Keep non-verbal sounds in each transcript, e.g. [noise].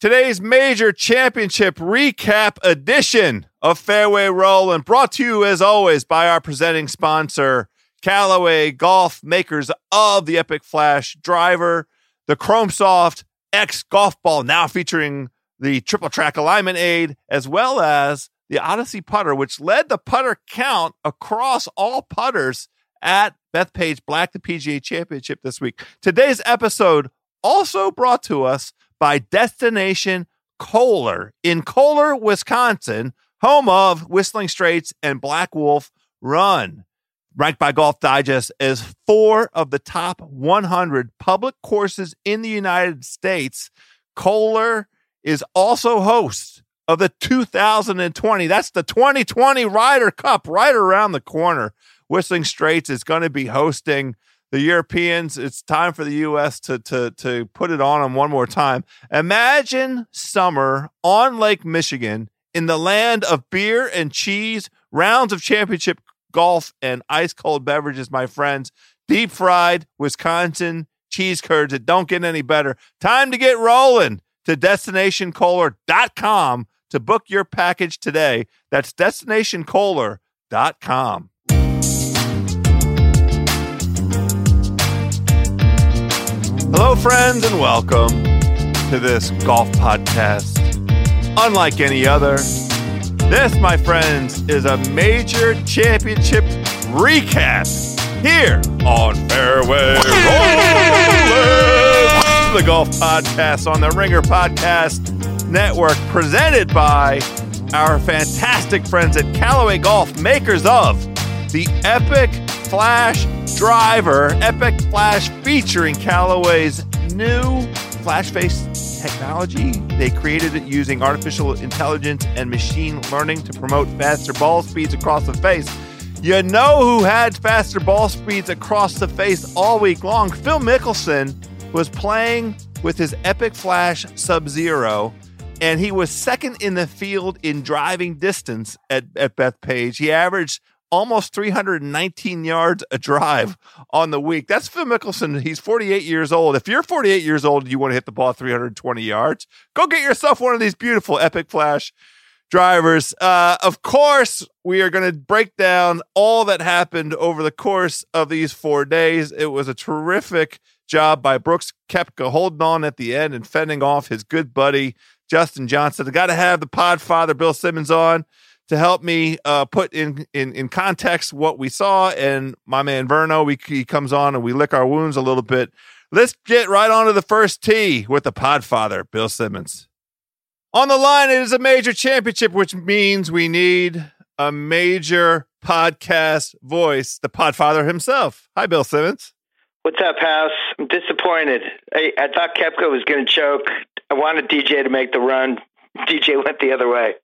Today's major championship recap edition of Fairway Rolling brought to you as always by our presenting sponsor, Callaway Golf, makers of the Epic Flash driver, the Chrome Soft X golf ball, now featuring the triple track alignment aid, as well as the Odyssey putter, which led the putter count across all putters at Bethpage Black, the PGA Championship this week. Today's episode also brought to us by Destination Kohler in Kohler, Wisconsin, home of Whistling Straits and Black Wolf Run. Ranked by Golf Digest as four of the top 100 public courses in the United States, Kohler is also host of the 2020. That's the 2020 Ryder Cup right around the corner. Whistling Straits is going to be hosting the Europeans. It's time for the U.S. to to to put it on them one more time. Imagine summer on Lake Michigan in the land of beer and cheese, rounds of championship golf, and ice cold beverages, my friends. Deep fried Wisconsin cheese curds that don't get any better. Time to get rolling to destinationkohler.com to book your package today. That's destinationkohler.com. Hello, friends, and welcome to this golf podcast. Unlike any other, this, my friends, is a major championship recap here on Fairway Rolling, the golf podcast on the Ringer Podcast Network, presented by our fantastic friends at Callaway Golf, makers of the Epic Flash driver, Epic Flash featuring Callaway's new flash face technology. They created it using artificial intelligence and machine learning to promote faster ball speeds across the face. You know who had faster ball speeds across the face all week long? Phil Mickelson was playing with his Epic Flash Sub Zero, and he was second in the field in driving distance at, at Bethpage. He averaged almost 319 yards a drive on the week. That's Phil Mickelson. He's 48 years old. If you're 48 years old and you want to hit the ball 320 yards, go get yourself one of these beautiful Epic Flash drivers. Uh, of course, we are going to break down all that happened over the course of these four days. It was a terrific job by Brooks Koepka holding on at the end and fending off his good buddy Dustin Johnson. I got to have the podfather, Bill Simmons on to help me uh, put in, in in context what we saw. And my man Verno, we, he comes on and we lick our wounds a little bit. Let's get right on to the first tee with the Podfather, Bill Simmons. On the line, it is a major championship, which means we need a major podcast voice, the Podfather himself. Hi, Bill Simmons. What's up, House? I'm disappointed. I, I thought Koepka was going to choke. I wanted DJ to make the run. [laughs] DJ went the other way.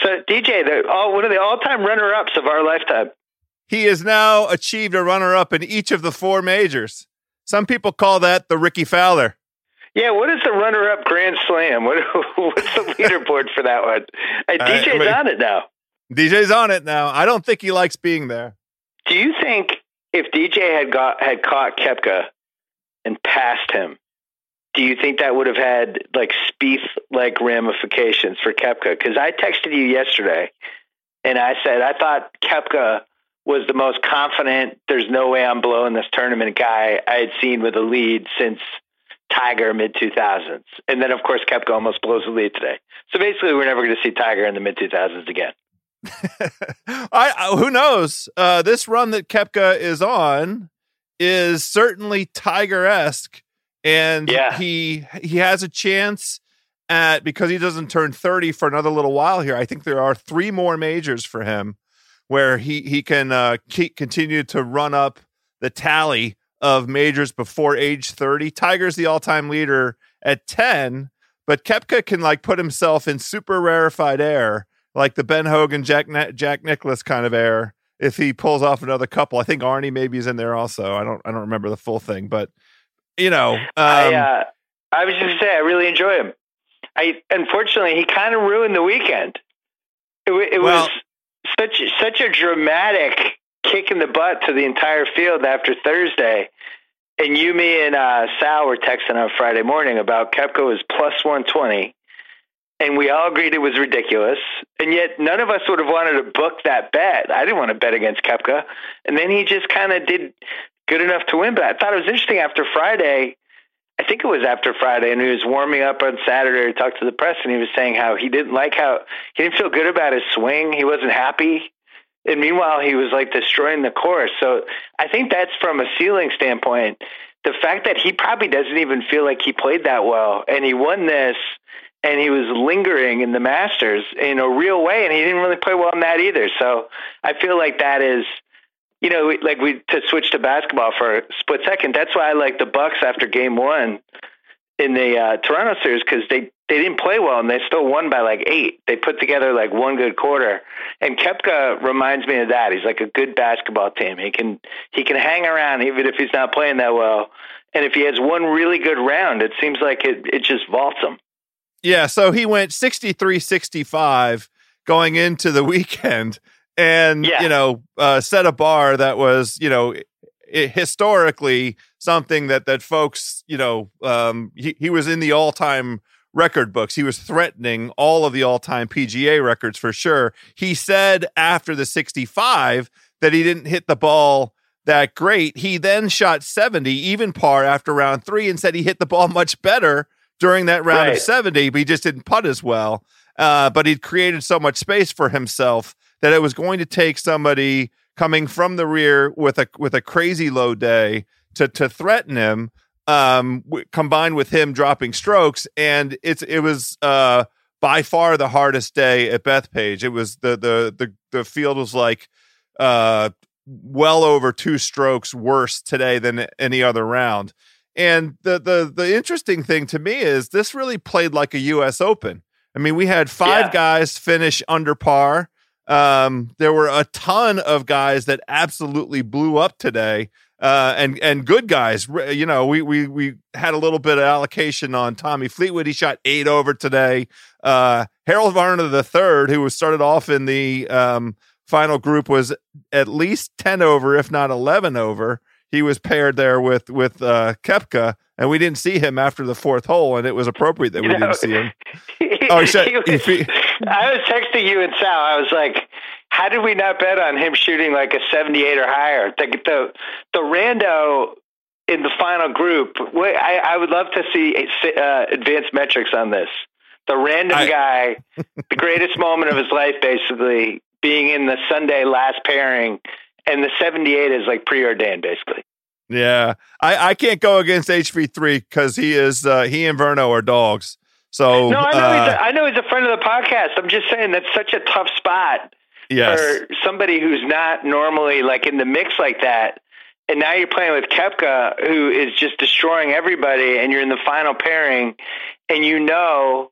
So DJ, the all one of the all-time runner-ups of our lifetime. He has now achieved a runner-up in each of the four majors. Some people call that the Rickie Fowler. Yeah, what is the runner-up Grand Slam? What, [laughs] what's the [laughs] leaderboard for that one? Hey, DJ's I mean, on it now. DJ's on it now. I don't think he likes being there. Do you think if DJ had got had caught Koepka and passed him, do you think that would have had like Spieth like ramifications for Koepka? Because I texted you yesterday, and I said I thought Koepka was the most confident. There's no way I'm blowing this tournament guy I had seen with a lead since Tiger mid 2000s, and then of course Koepka almost blows the lead today. So basically, we're never going to see Tiger in the mid 2000s again. [laughs] I, who knows? Uh, this run that Koepka is on is certainly Tiger esque, and yeah. he he has a chance at because he doesn't turn thirty for another little while here. I think there are three more majors for him where he he can uh, keep, continue to run up the tally of majors before age thirty. Tiger's the all time leader at ten, but Koepka can like put himself in super rarefied air like the Ben Hogan, Jack Jack Nicklaus kind of air. If he pulls off another couple, I think Arnie maybe is in there also. I don't I don't remember the full thing, but you know, um, I uh, I was just say I really enjoy him. I unfortunately he kind of ruined the weekend. It, it well, was such such a dramatic kick in the butt to the entire field after Thursday. And you, me, and uh, Sal were texting on Friday morning about Koepka was plus 120 and we all agreed it was ridiculous. And yet, none of us would have wanted to book that bet. I didn't want to bet against Koepka, and then he just kind of did good enough to win. But I thought it was interesting after Friday. I think it was after Friday, and he was warming up on Saturday. He talked to the press, and he was saying how he didn't like how he didn't feel good about his swing. He wasn't happy. And meanwhile, he was like destroying the course. So I think that's from a ceiling standpoint. The fact that he probably doesn't even feel like he played that well, and he won this and he was lingering in the Masters in a real way, and he didn't really play well in that either. So I feel like that is, you know, like we to switch to basketball for a split second. That's why I like the Bucks after Game One in the uh, Toronto series because they they didn't play well and they still won by like eight. They put together like one good quarter, and Koepka reminds me of that. He's like a good basketball team. He can he can hang around even if he's not playing that well. And if he has one really good round, it seems like it, it just vaults him. Yeah, so he went 63 65 going into the [laughs] weekend and, yeah. you know, uh, set a bar that was, you know, historically something that that folks, you know, um, he, he was in the all time record books. He was threatening all of the all time PGA records for sure. He said after the 65 that he didn't hit the ball that great. He then shot 70, even par after round three, and said he hit the ball much better during that round right. of 70, but he just didn't putt as well. Uh, but he'd created so much space for himself that it was going to take somebody coming from the rear with a with a crazy low day to to threaten him um w- combined with him dropping strokes and it's it was uh by far the hardest day at Bethpage it was the the the the field was like uh well over two strokes worse today than any other round and the the the interesting thing to me is this really played like a U.S. Open. I mean, we had five yeah. guys finish under par. Um, there were a ton of guys that absolutely blew up today, uh, and and good guys. You know, we we we had a little bit of allocation on Tommy Fleetwood. He shot eight over today. Uh, Harold Varner the third, who was started off in the um, final group, was at least ten over, if not eleven over he was paired there with with uh, Koepka, and we didn't see him after the fourth hole, and it was appropriate that we know, didn't see him. [laughs] [laughs] oh, he said, he was, [laughs] I was texting you and Sal. I was like, "How did we not bet on him shooting like a seventy-eight or higher?" The the, the rando in the final group. I, I would love to see uh, advanced metrics on this. The random I, guy, the greatest moment of his life, basically being in the Sunday last pairing and the 78 is like preordained basically. Yeah, I, I can't go against HV3 because he is uh, he and Verno are dogs. So no, I know, uh, he's a, I know he's a friend of the podcast. I'm just saying that's such a tough spot yes. for somebody who's not normally like in the mix like that. and now you're playing with Koepka, who is just destroying everybody, and you're in the final pairing, and you know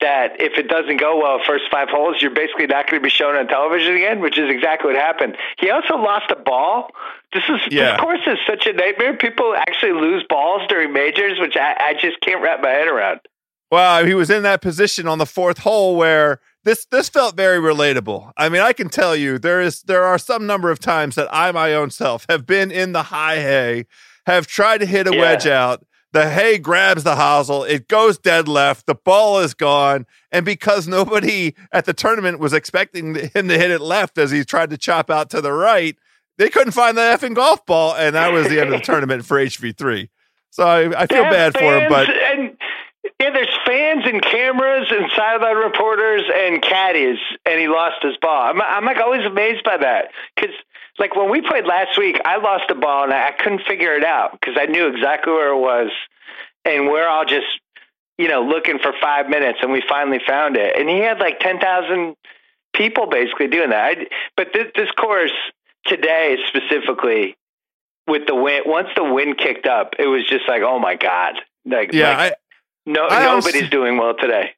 that if it doesn't go well first five holes, you're basically not going to be shown on television again, which is exactly what happened. He also lost a ball. This is yeah. this course is such a nightmare. People actually lose balls during majors, which I, I just can't wrap my head around. Well, he was in that position on the fourth hole where this this felt very relatable. I mean, I can tell you there is there are some number of times that I my own self have been in the high hay, have tried to hit a yeah. wedge out. The hay grabs the hosel, it goes dead left, the ball is gone, and because nobody at the tournament was expecting him to hit it left as he tried to chop out to the right, they couldn't find the effing golf ball, and that was the end of the [laughs] tournament for HV3. So I, I feel bad for him, but and yeah, there's fans and cameras and sideline reporters and caddies, and he lost his ball. I'm, I'm like always amazed by that because, like when we played last week, I lost a ball and I couldn't figure it out because I knew exactly where it was, and we're all just, you know, looking for five minutes, and we finally found it. And he had like ten thousand people basically doing that. I, but this, this course today specifically with the wind, once the wind kicked up, it was just like, oh my god, like yeah, like, I no, I nobody's doing well today.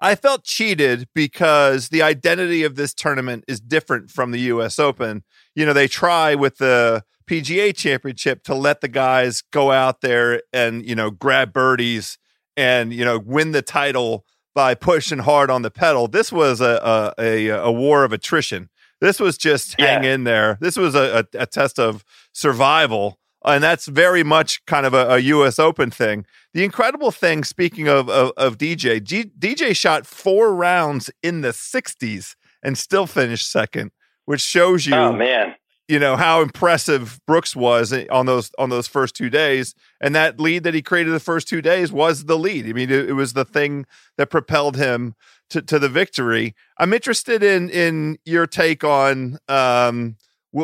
I felt cheated because the identity of this tournament is different from the US Open. You know, they try with the PGA championship to let the guys go out there and, you know, grab birdies and, you know, win the title by pushing hard on the pedal. This was a a, a, a war of attrition. This was just hang yeah. in there. This was a, a, a test of survival and that's very much kind of a, a, U.S. Open thing. The incredible thing, speaking of of, of DJ, G, DJ shot four rounds in the 60s and still finished second, which shows you, oh man, you know how impressive Brooks was on those on those first two days, and that lead that he created the first two days was the lead. I mean, it, it was the thing that propelled him to, to the victory. I'm interested in in your take on. Um,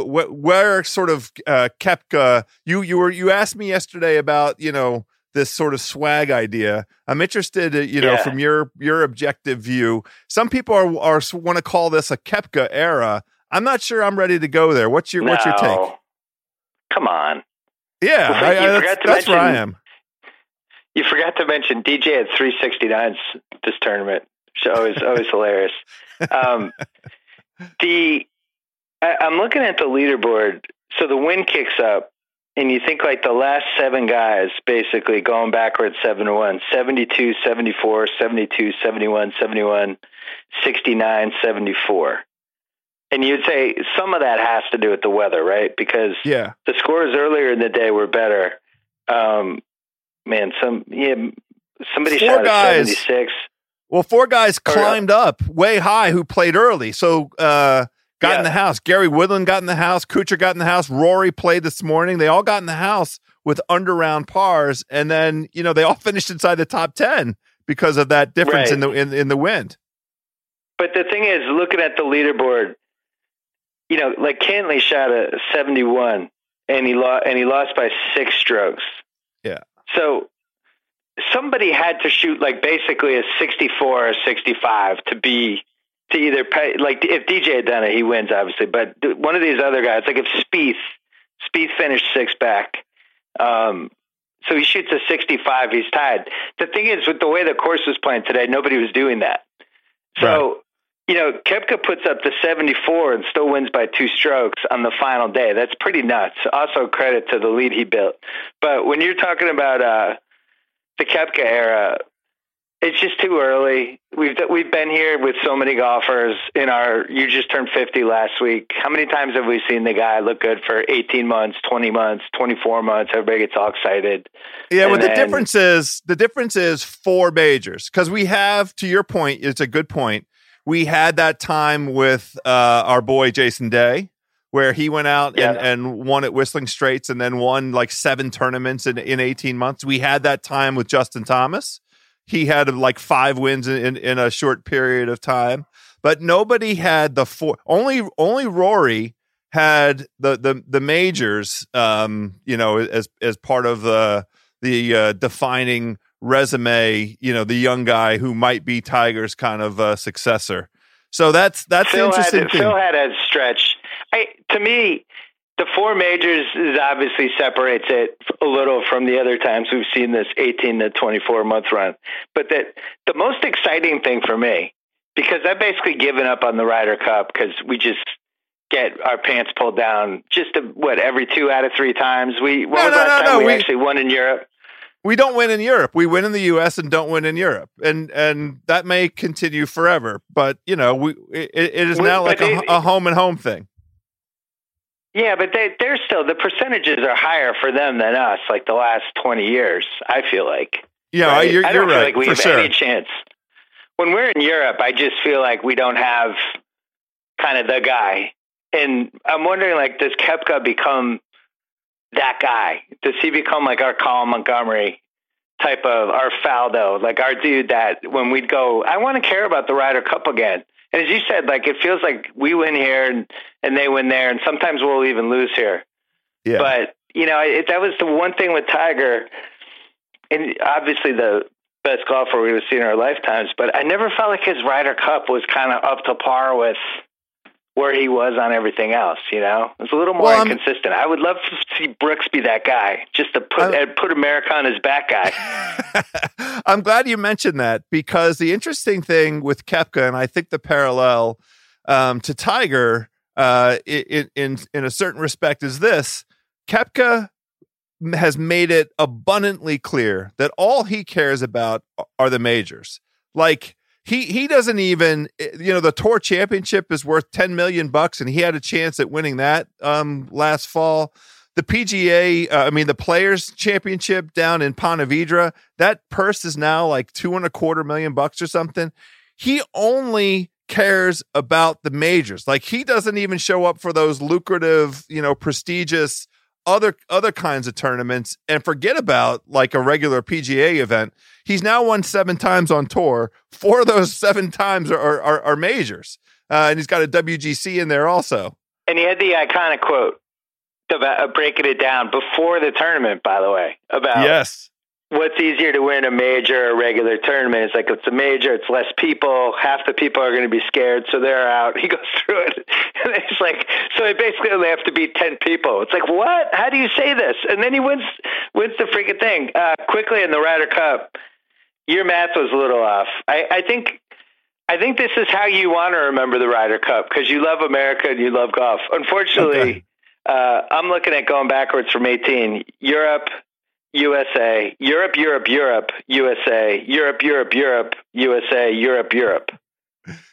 wh- where sort of uh, Koepka, you you were you asked me yesterday about you know this sort of swag idea. I'm interested, uh, you know, yeah. from your your objective view. Some people are are want to call this a Koepka era. I'm not sure I'm ready to go there. What's your no. what's your take? Come on. Yeah, I, I, that's, that's mention, where I am. You forgot to mention DJ at 369s this tournament. So always always hilarious. Um, the I, am looking at the leaderboard. So the wind kicks up, and you think like the last seven guys basically going backwards seven to one 72, 74, 72, 71, 71, 69, 74. And you'd say some of that has to do with the weather, right? Because yeah. the scores earlier in the day were better. Um, man, some yeah, somebody four shot guys, 76. Well, four guys climbed up way high who played early. So uh, got yeah. in the house. Gary Woodland got in the house. Kuchar got in the house. Rory played this morning. They all got in the house with under round pars, and then you know they all [laughs] finished inside the top ten because of that difference right. in the in, in the wind. But the thing is, looking at the leaderboard, you know, like Cantlay shot a seventy-one, and he lost and he lost by six strokes. Yeah. So somebody had to shoot like basically a 64 or 65 to be to either pay, like if DJ had done it, he wins obviously. But one of these other guys, like if Spieth, Spieth finished six back, um, so he shoots a 65, he's tied. The thing is, with the way the course was playing today, nobody was doing that. So. Right. You know, Koepka puts up the 74 and still wins by two strokes on the final day. That's pretty nuts. Also, credit to the lead he built. But when you're talking about uh, the Koepka era, it's just too early. We've we've been here with so many golfers in our. You just turned fifty last week. How many times have we seen the guy look good for eighteen months, twenty months, twenty four months? Everybody gets all excited. Yeah, well, the difference is the difference is four majors because we have. To your point, it's a good point. We had that time with uh, our boy Jason Day where he went out yeah. and, and won at Whistling Straits and then won like seven tournaments in, in 18 months. We had that time with Justin Thomas he had like five wins in, in, in a short period of time, but nobody had the four. Only only Rory had the the the majors. Um, you know, as as part of the the uh, defining resume. You know, the young guy who might be Tiger's kind of uh, successor. So that's that's Phil interesting had. Phil had a stretch. I, to me, the four majors is obviously separates it a little from the other times we've seen this 18 to 24 month run. But that the most exciting thing for me, because I've basically given up on the Ryder Cup because we just get our pants pulled down just a, what every two out of three times. We what no, was no, last no, time we, we- actually won in Europe? We don't win in Europe. We win in the U.S. and don't win in Europe, and and that may continue forever. But you know, we it, it is now like but a, a home and home thing. Yeah, but they they're still the percentages are higher for them than us. Like the last 20 years, I feel like. Yeah, right? you're, you're don't feel right like we have sure. any chance. When we're in Europe, I just feel like we don't have kind of the guy. And I'm wondering, like, does Koepka become that guy? Does he become like our Colin Montgomerie type of our Faldo, like our dude that when we'd go, I want to care about the Ryder Cup again. And as you said, like it feels like we win here and, and they win there, and sometimes we'll even lose here. Yeah. But you know, it, that was the one thing with Tiger, and obviously the best golfer we've seen in our lifetimes. But I never felt like his Ryder Cup was kind of up to par with where he was on everything else. You know, it's a little more Well, I'm- inconsistent. I would love to see Brooks be that guy, just to put I'm- uh, put America on his back guy. [laughs] I'm glad you mentioned that because the interesting thing with Koepka, and I think the parallel um, to Tiger uh, in, in in a certain respect is this: Koepka has made it abundantly clear that all he cares about are the majors. Like he he doesn't even you know the tour championship is worth 10 million bucks and he had a chance at winning that um last fall the PGA, uh, I mean, the Players Championship down in Ponte Vedra, that purse is now like two and a quarter million bucks or something. He only cares about the majors. Like he doesn't even show up for those lucrative, you know, prestigious other other kinds of tournaments and forget about like a regular PGA event. He's now won seven times on tour. Four of those [laughs] seven times are are, are, are majors, uh, and he's got a WGC in there also. And he had the iconic quote about uh, breaking it down before the tournament, by the way, about Yes. What's easier to win a major or a regular tournament. It's like it's a major, it's less people. Half the people are going to be scared, so they're out. [laughs] He goes through it, [laughs] and it's like so. It basically only have to be ten people. It's like what? How do you say this? And then he wins wins the freaking thing uh, quickly in the Ryder Cup. Your math was a little off. I, I think. I think this is how you want to remember the Ryder Cup because you love America and you love golf. Unfortunately, Okay. uh, I'm looking at going backwards from 18. Europe, USA, Europe, Europe, Europe, USA, Europe, Europe, Europe, USA, Europe, Europe.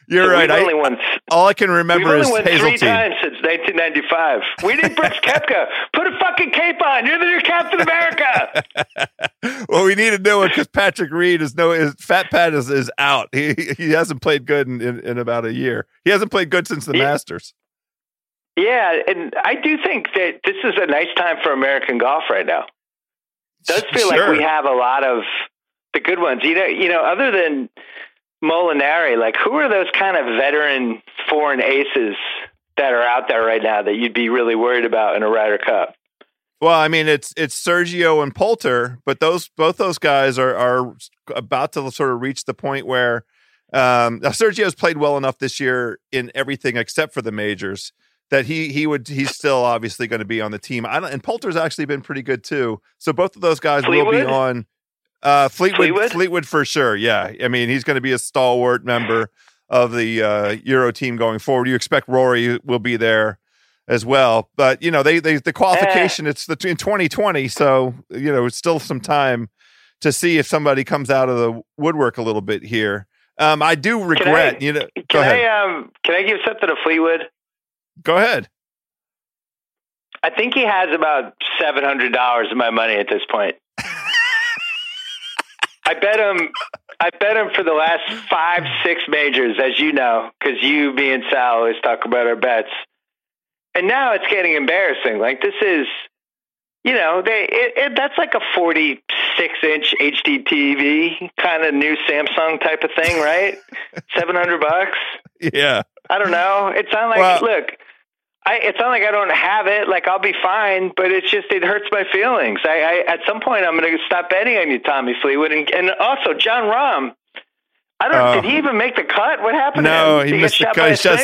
You're So right. I, only won, all I can remember only is won three Hazeltine. times since 1995. We need Brooks [laughs] Koepka. Put a fucking cape on. You're the new Captain America. [laughs] well, we need a new one because Patrick Reed is no his Fat Pat is, is out. He he hasn't played good in, in, in about a year. He hasn't played good since the Yeah. Masters. Yeah, and I do think that this is a nice time for American golf right now. Does feel Sure. like we have a lot of the good ones. You know, you know, other than Molinari, like who are those kind of veteran foreign aces that are out there right now that you'd be really worried about in a Ryder Cup? Well, I mean, it's it's Sergio and Poulter, but those both those guys are are about to sort of reach the point where um, now Sergio's played well enough this year in everything except for the majors that he he would he's still obviously going to be on the team. I don't, and Poulter's actually been pretty good too. So both of those guys will be on. Uh, Fleetwood, Fleetwood? Fleetwood for sure. Yeah, I mean he's going to be a stalwart member of the uh, Euro team going forward. You expect Rory will be there as well. But you know, they they the qualification it's the in 2020, so you know it's still some time to see if somebody comes out of the woodwork a little bit here. Um, I do regret, you know. Can. I um can I give something to Fleetwood? Go ahead. I think he has about seven hundred dollars of my money at this point. [laughs] I bet him. I bet him for the last five, six majors, as you know, because you, me, and Sal always talk about our bets. And now it's getting embarrassing. Like this is, you know, they it, it, that's like a forty-six inch HD TV kind of new Samsung type of thing, right? [laughs] Seven hundred bucks. Yeah. I don't know. It's not like Well- look. I, it's not like I don't have it. Like I'll be fine, but it's just it hurts my feelings. I, I at some point I'm going to stop betting on you, Tommy Fleetwood, and, and also Jon Rahm. I don't. Uh, did he even make the cut? What happened? No, he, he missed the cut. He shot,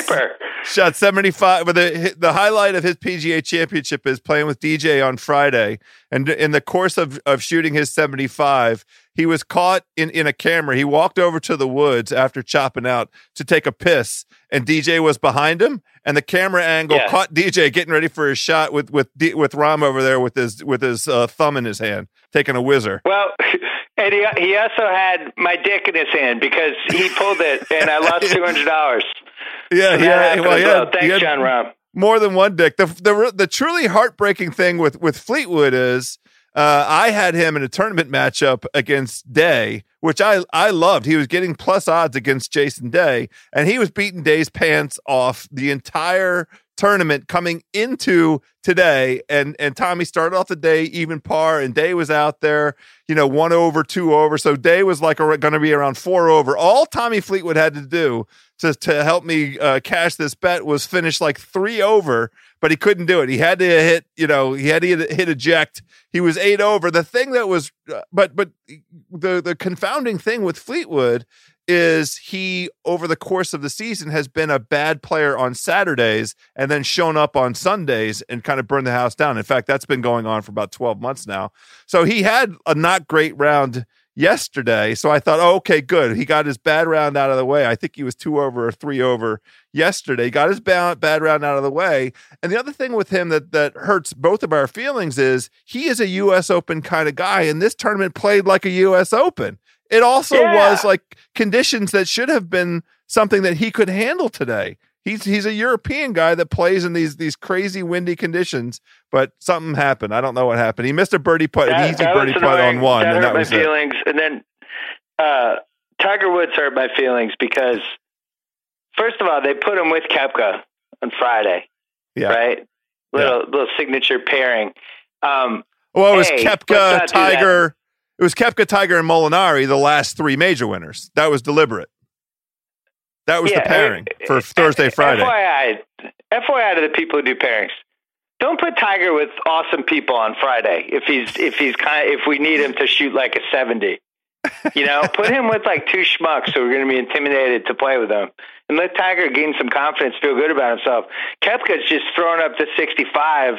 shot seventy five. But the the highlight of his PGA Championship is playing with DJ on Friday, and in the course of of shooting his seventy five, he was caught in in a camera. He walked over to the woods after chopping out to take a piss, and DJ was behind him, and the camera angle caught DJ getting ready for his shot with with with Rahm over there with his with his uh, thumb in his hand, taking a whizzer. Well. [laughs] And he, he also had my dick in his hand because he pulled it, and I lost [laughs] two hundred dollars. Yeah, so yeah. Well, yeah. Well. Thanks, Jon Rahm. More than one dick. The, the the truly heartbreaking thing with with Fleetwood is uh, I had him in a tournament matchup against Day, which I I loved. He was getting plus odds against Jason Day, and he was beating Day's pants off the entire tournament coming into today. And and Tommy started off the day even par, and Day was out there, you know, one over, two over. So Day was like going to be around four over. All Tommy Fleetwood had to do to to help me uh, cash this bet was finish like three over, but he couldn't do it. He had to hit, you know, he had to hit, eject. He was eight over. The thing that was, uh, but but the the confounding thing with Fleetwood is he over the course of the season has been a bad player on Saturdays and then shown up on Sundays and kind of burned the house down. In fact, that's been going on for about 12 months now. So he had a not great round yesterday. So I thought, oh, okay, good. He got his bad round out of the way. I think he was two over or three over yesterday. He got his bad, bad round out of the way. And the other thing with him that that hurts both of our feelings is he is a U.S. Open kind of guy, and this tournament played like a U.S. Open. It also yeah. was like conditions that should have been something that he could handle today. He's he's a European guy that plays in these these crazy windy conditions, but something happened. I don't know what happened. He missed a birdie putt, that, an easy birdie putt on one, that and that my was feelings. It. And then uh, Tiger Woods hurt my feelings because first of all, they put him with Koepka on Friday. Yeah. Right. Little yeah. little signature pairing. Um, well, it was hey, Koepka, Tiger. It was Koepka, Tiger, and Molinari, the last three major winners. That was deliberate. That was yeah, the pairing for eh, Thursday, eh, Friday. FYI, FYI to the people who do pairings. Don't put Tiger with awesome people on Friday if he's if he's kind of, if we need him to shoot like a seventy. You know, [laughs] put him with like two schmucks who are going to be intimidated to play with him, and let Tiger gain some confidence, feel good about himself. Koepka's just throwing up to sixty-five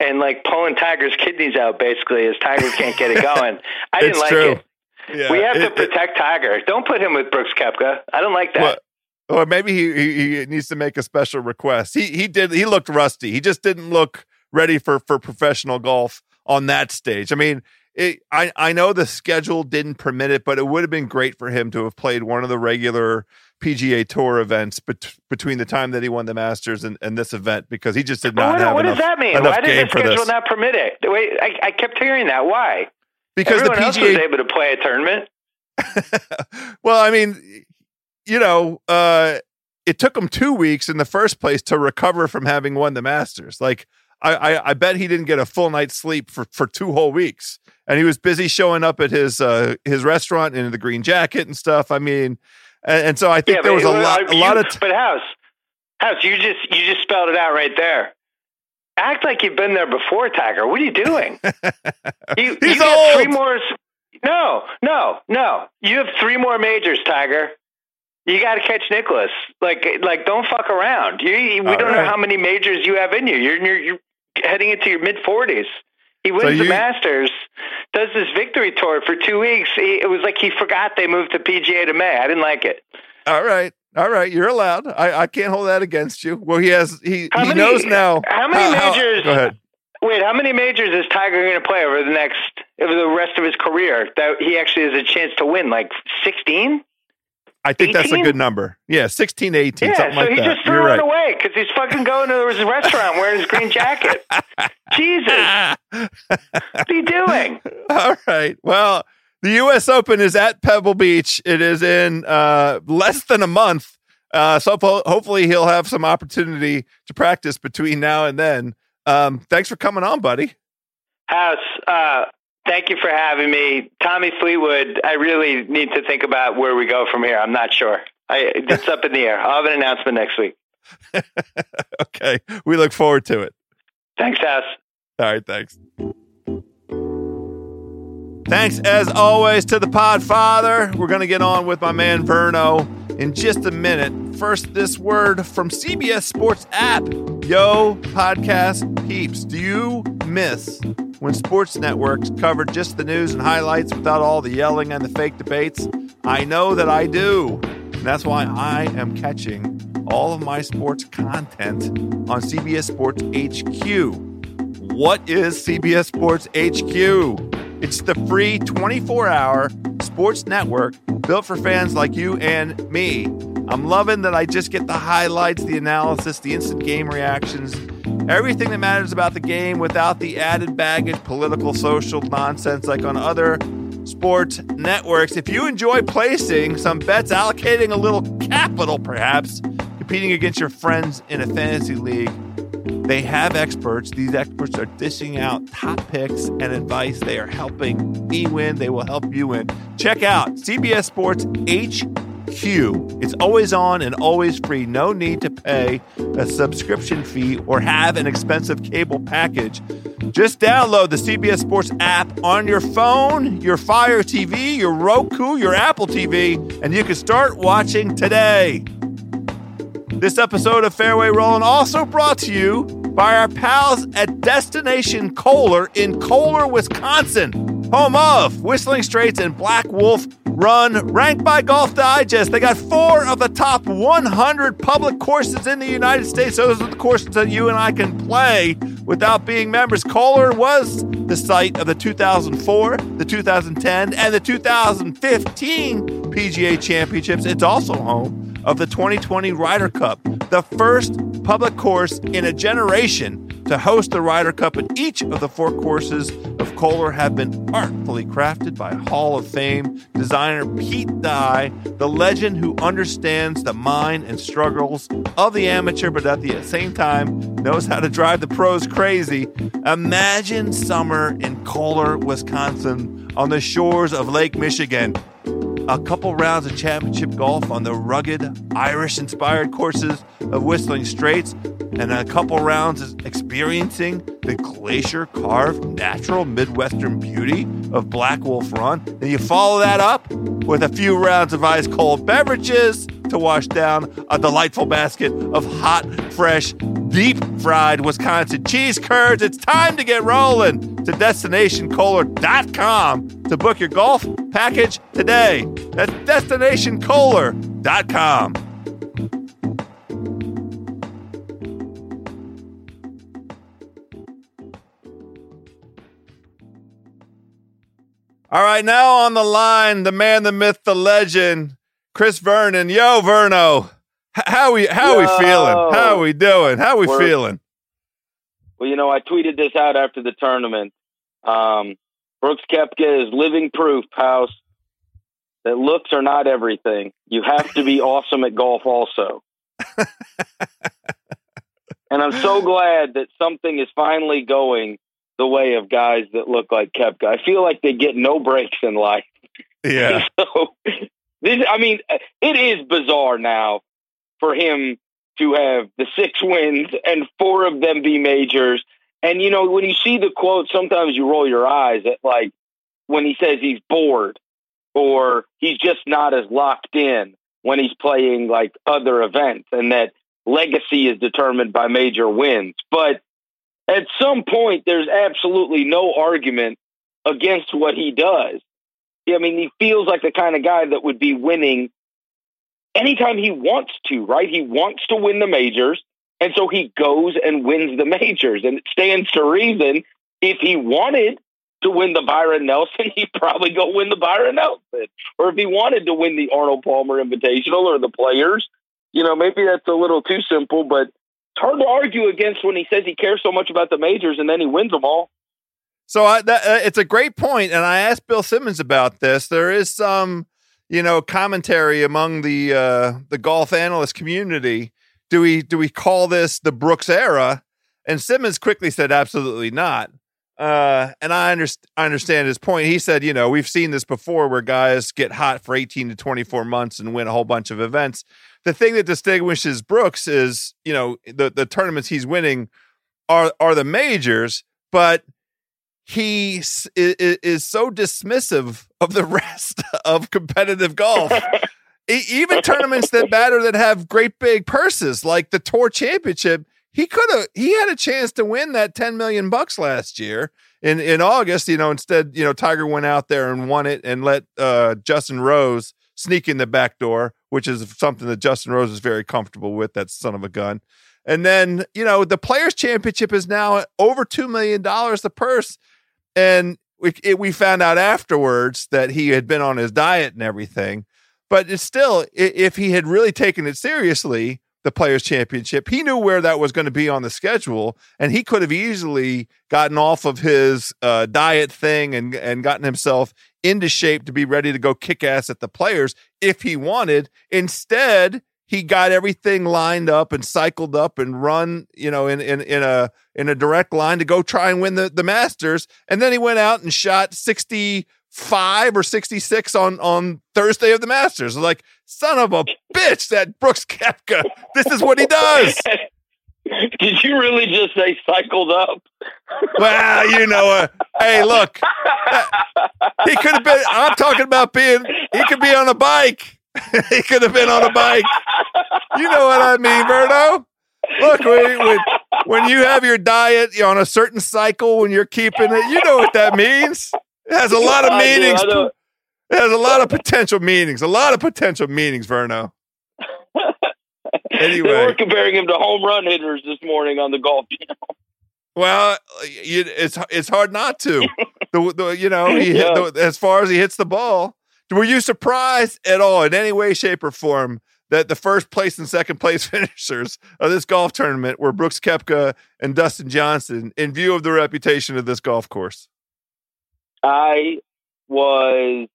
and like pulling Tiger's kidneys out basically as Tiger can't get it [laughs] going. I didn't like true. it. Yeah, we have it, to protect it, Tiger. Don't put him with Brooks Koepka. I don't like that. Well, or maybe he, he, he needs to make a special request. He he did he looked rusty. He just didn't look ready for for professional golf on that stage. I mean, it, I I know the schedule didn't permit it, but it would have been great for him to have played one of the regular PGA Tour events bet- between the time that he won the Masters and, and this event because he just did not oh, what, have what enough. What does that mean? Why did the schedule not permit it? Wait, I, I kept hearing that. Why? Because Everyone the PGA else was able to play a tournament. [laughs] well, I mean, you know, uh, it took him two weeks in the first place to recover from having won the Masters. Like, I, I, I, bet he didn't get a full night's sleep for, for two whole weeks, and he was busy showing up at his uh, his restaurant in the green jacket and stuff. I mean, and, and so I think yeah, there was a lot a lot of. T- but house, house, you just you just spelled it out right there. Act like you've been there before, Tiger. What are you doing? [laughs] you He's you old. three more. No, no, no. You have three more majors, Tiger. You got to catch Nicklaus. Like, like, don't fuck around. You, we All don't right. know how many majors you have in you. You're, you're, you're heading into your mid forties. He wins so you, the Masters, does this victory tour for two weeks. He, it was like he forgot they moved the PGA to May. I didn't like it. All right. All right, you're allowed. I, I can't hold that against you. Well, he has he how he many, knows now. How many how, majors? How, go ahead. Wait, how many majors is Tiger going to play over the next over the rest of his career that he actually has a chance to win? Like sixteen? I think 18? that's a good number. Yeah, 16 18, yeah, something so like he that. just threw You're it right. away because he's fucking going to his restaurant wearing his green jacket. [laughs] Jesus. what are you doing? [laughs] All right. Well, the U.S. Open is at Pebble Beach. It is in uh, less than a month. Uh, so hopefully he'll have some opportunity to practice between now and then. Um, thanks for coming on, buddy. House, uh, Thank you for having me. Tommy Fleetwood, I really need to think about where we go from here. I'm not sure. I, it's up in the air. I'll have an announcement next week. [laughs] okay. We look forward to it. Thanks, House. All right. Thanks. Thanks as always to the Podfather. We're going to get on with my man Verno in just a minute. First, this word from CBS Sports app. Yo, podcast peeps, do you miss when sports networks covered just the news and highlights without all the yelling and the fake debates? I know that I do. And that's why I am catching all of my sports content on CBS Sports HQ. What is CBS Sports HQ? It's the free 24 hour sports network built for fans like you and me. I'm loving that I just get the highlights, the analysis, the instant game reactions, everything that matters about the game without the added baggage, political, social nonsense like on other sports networks. If you enjoy placing some bets, allocating a little capital perhaps, competing against your friends in a fantasy league, they have experts. These experts are dishing out top picks and advice. They are helping me win. They will help you win. Check out CBS Sports HQ. It's always on and always free. No need to pay a subscription fee or have an expensive cable package. Just download the CBS Sports app on your phone, your Fire TV, your Roku, your Apple TV, and you can start watching today. This episode of Fairway Rolling also brought to you by our pals at Destination Kohler in Kohler, Wisconsin, home of Whistling Straits and Black Wolf Run, ranked by Golf Digest. They got four of the top 100 public courses in the United States. Those are the courses that you and I can play without being members. Kohler was the site of the 2004, the 2010, and the 2015 PGA Championships. It's also home of the 2020 Ryder Cup, the first public course in a generation to host the Ryder Cup, and each of the four courses of Kohler have been artfully crafted by Hall of Fame designer Pete Dye, the legend who understands the mind and struggles of the amateur, but at the same time knows how to drive the pros crazy. Imagine summer in Kohler, Wisconsin, on the shores of Lake Michigan a couple rounds of championship golf on the rugged, Irish inspired courses of Whistling Straits, and a couple rounds of experiencing the glacier carved natural Midwestern beauty of Black Wolf Run. And you follow that up with a few rounds of ice cold beverages to wash down a delightful basket of hot, fresh, deep fried Wisconsin cheese curds. It's time to get rolling to destinationkohler.com to book your golf package today. That's destinationkohler.com. All right, now on the line, the man, the myth, the legend, Chris Vernon. Yo, Verno. How we how Yo. we feeling? How are we doing? How we We're, feeling? Well, you know, I tweeted this out after the tournament. Um, Brooks Koepka is living proof, House, that looks are not everything. You have to be [laughs] awesome at golf also. [laughs] and I'm so glad that something is finally going the way of guys that look like Koepka. I feel like they get no breaks in life. Yeah. [laughs] so this, I mean, uh, it is bizarre now for him to have the six [laughs] wins and four of them be majors. And you know, when you see the quote, sometimes you roll your eyes at like when he says he's bored or he's just not as locked in when he's playing like other events and that legacy is determined by major wins. But at some point, there's absolutely no argument against what he does. I mean, he feels like the kind of guy that would be winning anytime he wants to, right? He wants to win the majors. And so he goes and wins the [laughs] majors. And it stands to reason if he wanted to win the Byron Nelson, [laughs] he'd probably go win the Byron Nelson. Or if he wanted to win the Arnold Palmer Invitational or the Players, you know, maybe that's a little too simple, but it's hard to argue against when he says he cares so much about the majors and then he wins them all. So I, that, uh, it's a great point, and I asked Bill Simmons about this. There is some, you know, commentary among the uh, the golf analyst community. Do we do we call this the Brooks era? And Simmons quickly said, absolutely not. Uh, and I, underst- I understand his point. He said, you know, we've seen this before where guys get hot for 18 to 24 months and win a whole bunch of events. The thing that distinguishes Brooks is, you know, the, the tournaments he's winning are are the majors, but he is, is so dismissive of the [laughs] rest of competitive golf. [laughs] Even tournaments that matter that have great big purses, like the Tour Championship, he could have he had a chance to win that 10 million bucks last year in in August, you know, instead, you know, Tiger went out there and won it and let uh, Justin Rose sneak in the back door, which is something that Justin Rose is very comfortable with, that son of a gun. And then, you know, the Players Championship is now over $2 million the purse. And we, it, we found out afterwards that he had been on his diet and everything. But it's still, if he had really taken it seriously, the Players Championship, he knew where that was going to be on the schedule, and he could have easily gotten off of his uh, diet thing and and gotten himself into shape to be ready to go kick ass at the Players if he wanted. Instead, he got everything lined up and cycled up and run, you know, in in in a in a direct line to go try and win the the Masters. And then he went out and shot 65 or 66 on on Thursday of the Masters. Like, son of a bitch, that Brooks Koepka. This is what he does. [laughs] Did you really just say cycled up? well, you know, uh, hey, look, [laughs] he could have been. I'm talking about being. He could be on a bike. [laughs] he could have been on a bike. You know what I mean, Verno? Look, when, when, when you have your diet you're on a certain cycle, when you're keeping it, you know what that means. It has a lot of meanings. it has a lot of potential meanings. A lot of potential meanings, Verno. [laughs] Anyway, they were comparing him to home run hitters this morning on the golf channel. Well, it's it's hard not to. [laughs] the, the you know he yeah. the, as far as he hits the ball, were you surprised at all in any way, shape, or form that the first place and second place [laughs] finishers of this golf tournament were Brooks Koepka and Dustin Johnson in view of the reputation of this golf course? I was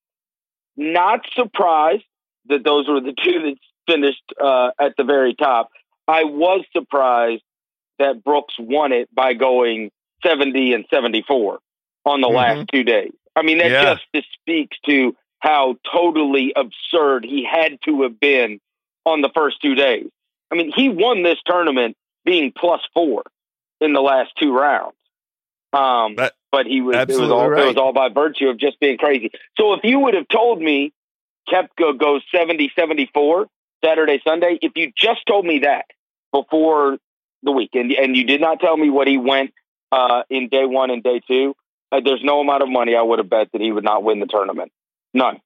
not surprised that those were the [laughs] two that finished uh, at the very top. I was surprised that Brooks won it by going 70 and 74 on the mm-hmm. last two days. I mean, that yeah. just speaks to how totally absurd he had to have been on the first two days. I mean, he won this tournament being plus four in the last two rounds. Um, that, but he was it was all right. it was all by virtue of just being crazy. So if you would have told me Koepka goes 70 74 Saturday Sunday, if you just told me that before the week and and you did not tell me what he went uh, in day 1 and day 2, uh, there's no amount of money I would have bet that he would not win the tournament. None.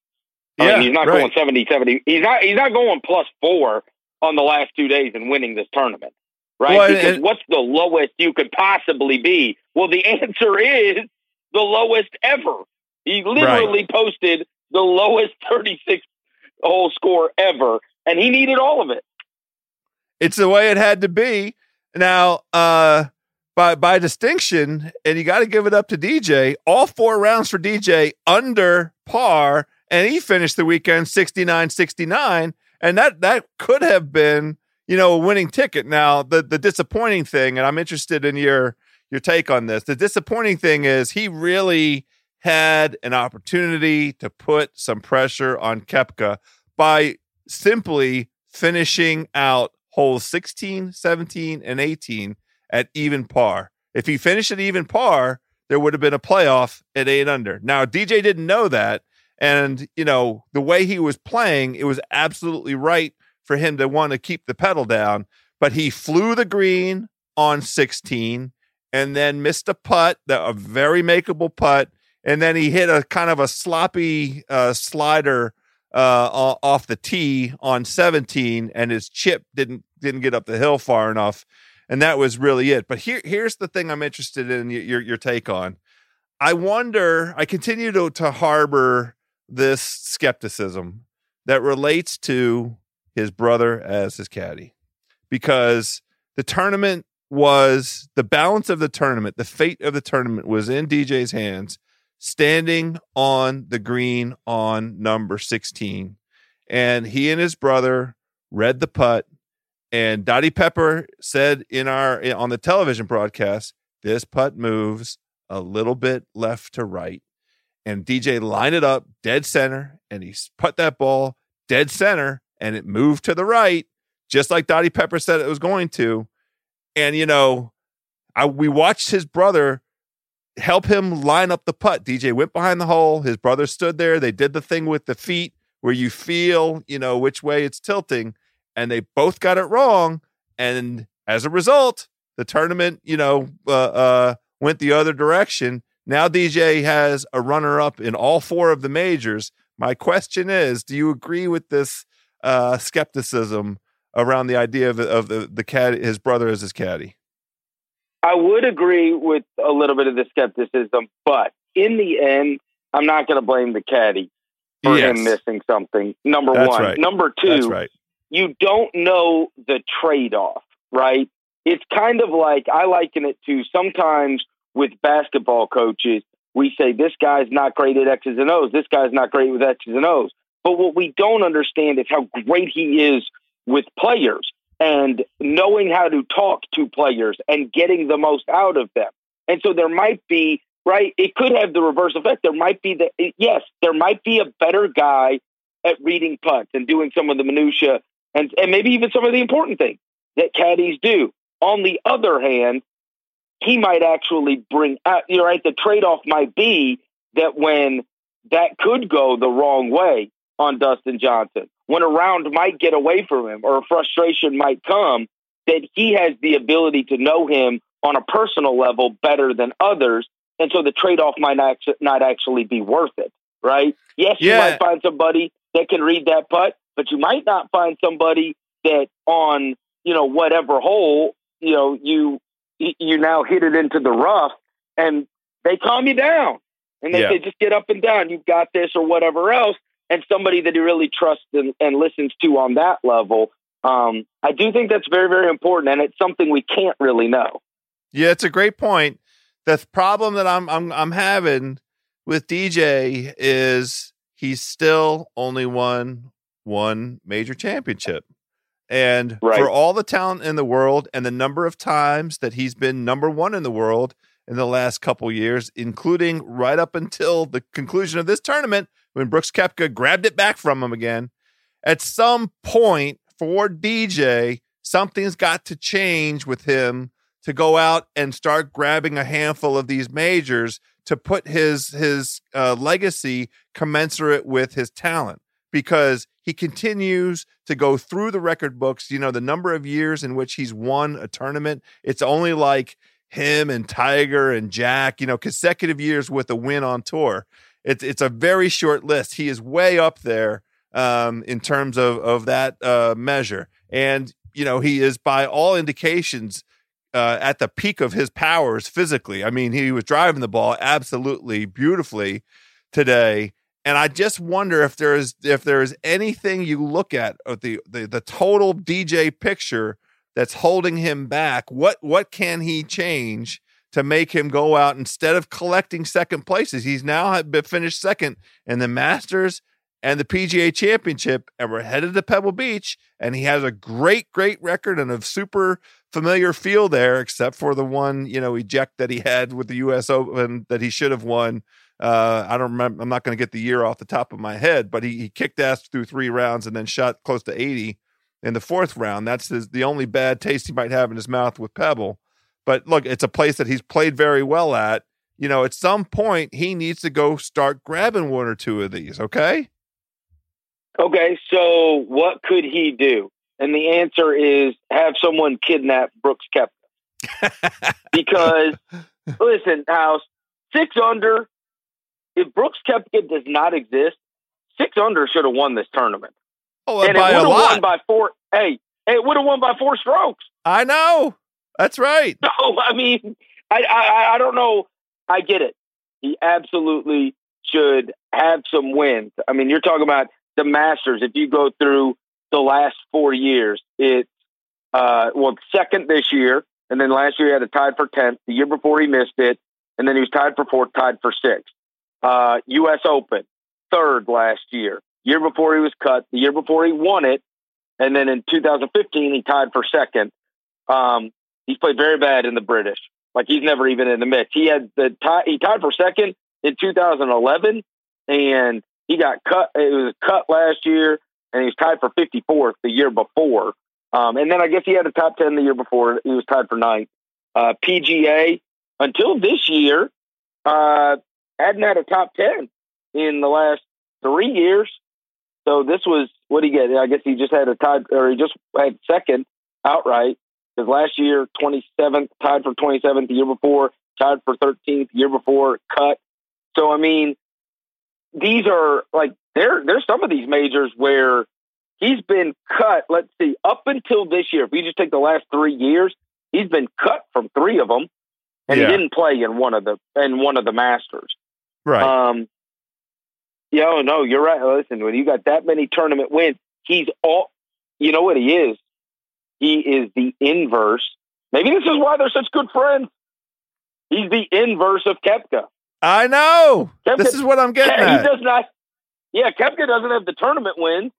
I yeah, mean, he's not right. going 70 70. He's not he's not going plus 4 on the last 2 days and winning this tournament. Right? Well, because and, what's the lowest you could possibly be? Well, the [laughs] answer is the lowest ever. He literally right. posted the lowest 36 hole score ever and he needed all of it. It's the way it had to be. Now, uh by by distinction, and you got to give it up to DJ. All four rounds for DJ under par, and he finished the weekend 69-69, and that that could have been you know a winning ticket. Now, the the disappointing thing, and I'm interested in your your take on this. The disappointing thing is he really had an opportunity to put some pressure on Koepka by simply finishing out holes 16, 17, and 18 at even par. If he finished at even par, there would have been a playoff at eight under. Now, DJ didn't know that. And, you know, the way he was playing, it was absolutely right for him to want to keep the pedal down. But he flew the green on 16 and then missed a putt, a very makeable putt. And then he hit a kind of a sloppy uh, slider uh, off the tee on 17, and his chip didn't didn't get up the hill far enough and that was really it. But here, here's the thing I'm interested in your your take on. I wonder. I continue to to harbor this skepticism that relates to his brother as his caddy, because the tournament was the balance of the tournament, the fate of the tournament was in DJ's hands, standing on the green on number 16. And he and his brother read the putt and Dottie Pepper said in our eh, on the television broadcast, this putt moves a little bit left to right. And DJ lined it up dead center and he put that ball dead center and it moved to the right, just like Dottie Pepper said it was going to. And you know, I we watched his brother help him line up the putt. DJ went behind the hole. His brother stood there. They did the thing with the feet where you feel, you know, which way it's tilting, and they both got it wrong. And as a result, the tournament, you know, uh, uh, went the other direction. Now DJ has a runner up in all four of the majors. My question is, do you agree with this uh, skepticism around the idea of, of the, the caddy, his brother as his caddy? I would agree with a little bit of the skepticism, but in the end, I'm not going to blame the caddy for yes. him missing something. Number That's one. Right. Number two, right. You don't know the trade off, right? It's kind of like I liken it to sometimes with basketball coaches, we say this guy's not great at X's and O's, this guy's not great with X's and O's. But what we don't understand is how great he is with players and knowing how to talk to players and getting the most out of them. And so there might be, right, it could have the reverse effect. There might be the, yes, there might be a better guy at reading punts and doing some of the minutia and, and maybe even some of the important things that caddies do. On the other hand, he might actually bring uh, out, you're right, the trade off might be that when that could go the wrong way on Dustin Johnson, when a round might get away from him or a frustration might come, that he has the ability to know him on a personal level better than others. And so the trade off might not actually be worth it, right? Yes, yeah. you might find somebody that can read that putt, but you might not find somebody that on, you know, whatever hole, you know, you you now hit it into the rough and they calm you down. And they yeah. say just get up and down. You've got this or whatever else. And somebody that he really trusts and, and listens to on that level um, i do think that's very very important. And it's something we can't really know. Yeah it's a great point. The problem that i'm i'm, I'm having with dj is he's still only won one major championship and right. for all the talent in the world and the number of times that he's been number one in the world in the last couple years, including right up until the conclusion of this tournament when Brooks Koepka grabbed it back from him again. At some point for DJ, something's got to change with him to go out and start grabbing a handful of these majors to put his his uh, legacy commensurate with his talent because he continues to go through the record books. You know, the number of years in which he's won a tournament, it's only like him and Tiger and Jack, you know, consecutive years with a win on tour. It's it's a very short list. He is way up there um, in terms of of that uh, measure, and you know he is by all indications uh, at the peak of his powers physically. I mean, he was driving the ball absolutely beautifully today, and I just wonder if there is if there is anything you look at of the, the the total DJ picture that's holding him back. What what can he change to make him go out instead of collecting second places? He's now finished second in the Masters and the PGA Championship, and we're headed to Pebble Beach, and he has a great great record and a super familiar feel there, except for the one you know eject that he had with the U.S. Open that he should have won uh, I don't remember. I'm not going to get the year off the top of my head, but he, he kicked ass through three rounds and then shot close to 80 in the fourth round. That's his, the only bad taste he might have in his mouth with Pebble. But look, it's a place that he's played very well at. You know, at some point, he needs to go start grabbing one or two of these. Okay. Okay. So, what could he do? And the answer is have someone kidnap Brooks Koepka. [laughs] because, listen, House, six under if Brooks Koepka does not exist, six under should have won this tournament. Oh, and by it would have won by four. Hey, it would have won by four strokes. I know. That's right. [laughs] No, I mean, I, I, I don't know. I get it. He absolutely should have some wins. I mean, you're talking about the Masters. If you go through the last four years, it's uh, well, second this year, and then last year he had a tied for tenth. The year before he missed it, and then he was tied for fourth, tied for sixth uh, U.S. Open, third last year. Year before he was cut, the year before he won it, and then in 2015 he tied for second. Um, he's played very bad in the British. Like he's never even in the mix. He had the tie, he tied for second in 2011, and he got cut. It was cut last year, and he was tied for 54th the year before. Um, and then I guess he had a top 10 the year before. He was tied for ninth. Uh, PGA until this year, uh, hadn't had a top 10 in the last three years. So this was what did he get? I guess he just had a tied, or he just had second outright. Because last year, 27th, tied for 27th. The year before, tied for 13th. Year before, cut. So I mean, these are like there. There's some of these majors where he's been cut. Let's see, up until this year, if we just take the last three years, he's been cut from three of them, and yeah. he didn't play in one of the in one of the Masters. Right. Um, yeah, oh, no, you're right. Listen, when you got that many tournament wins, he's all. You know what he is? He is the inverse. Maybe this is why they're such good friends. He's the inverse of Koepka. I know. Koepka, this is what I'm getting he does not. Yeah, Koepka doesn't have the tournament wins,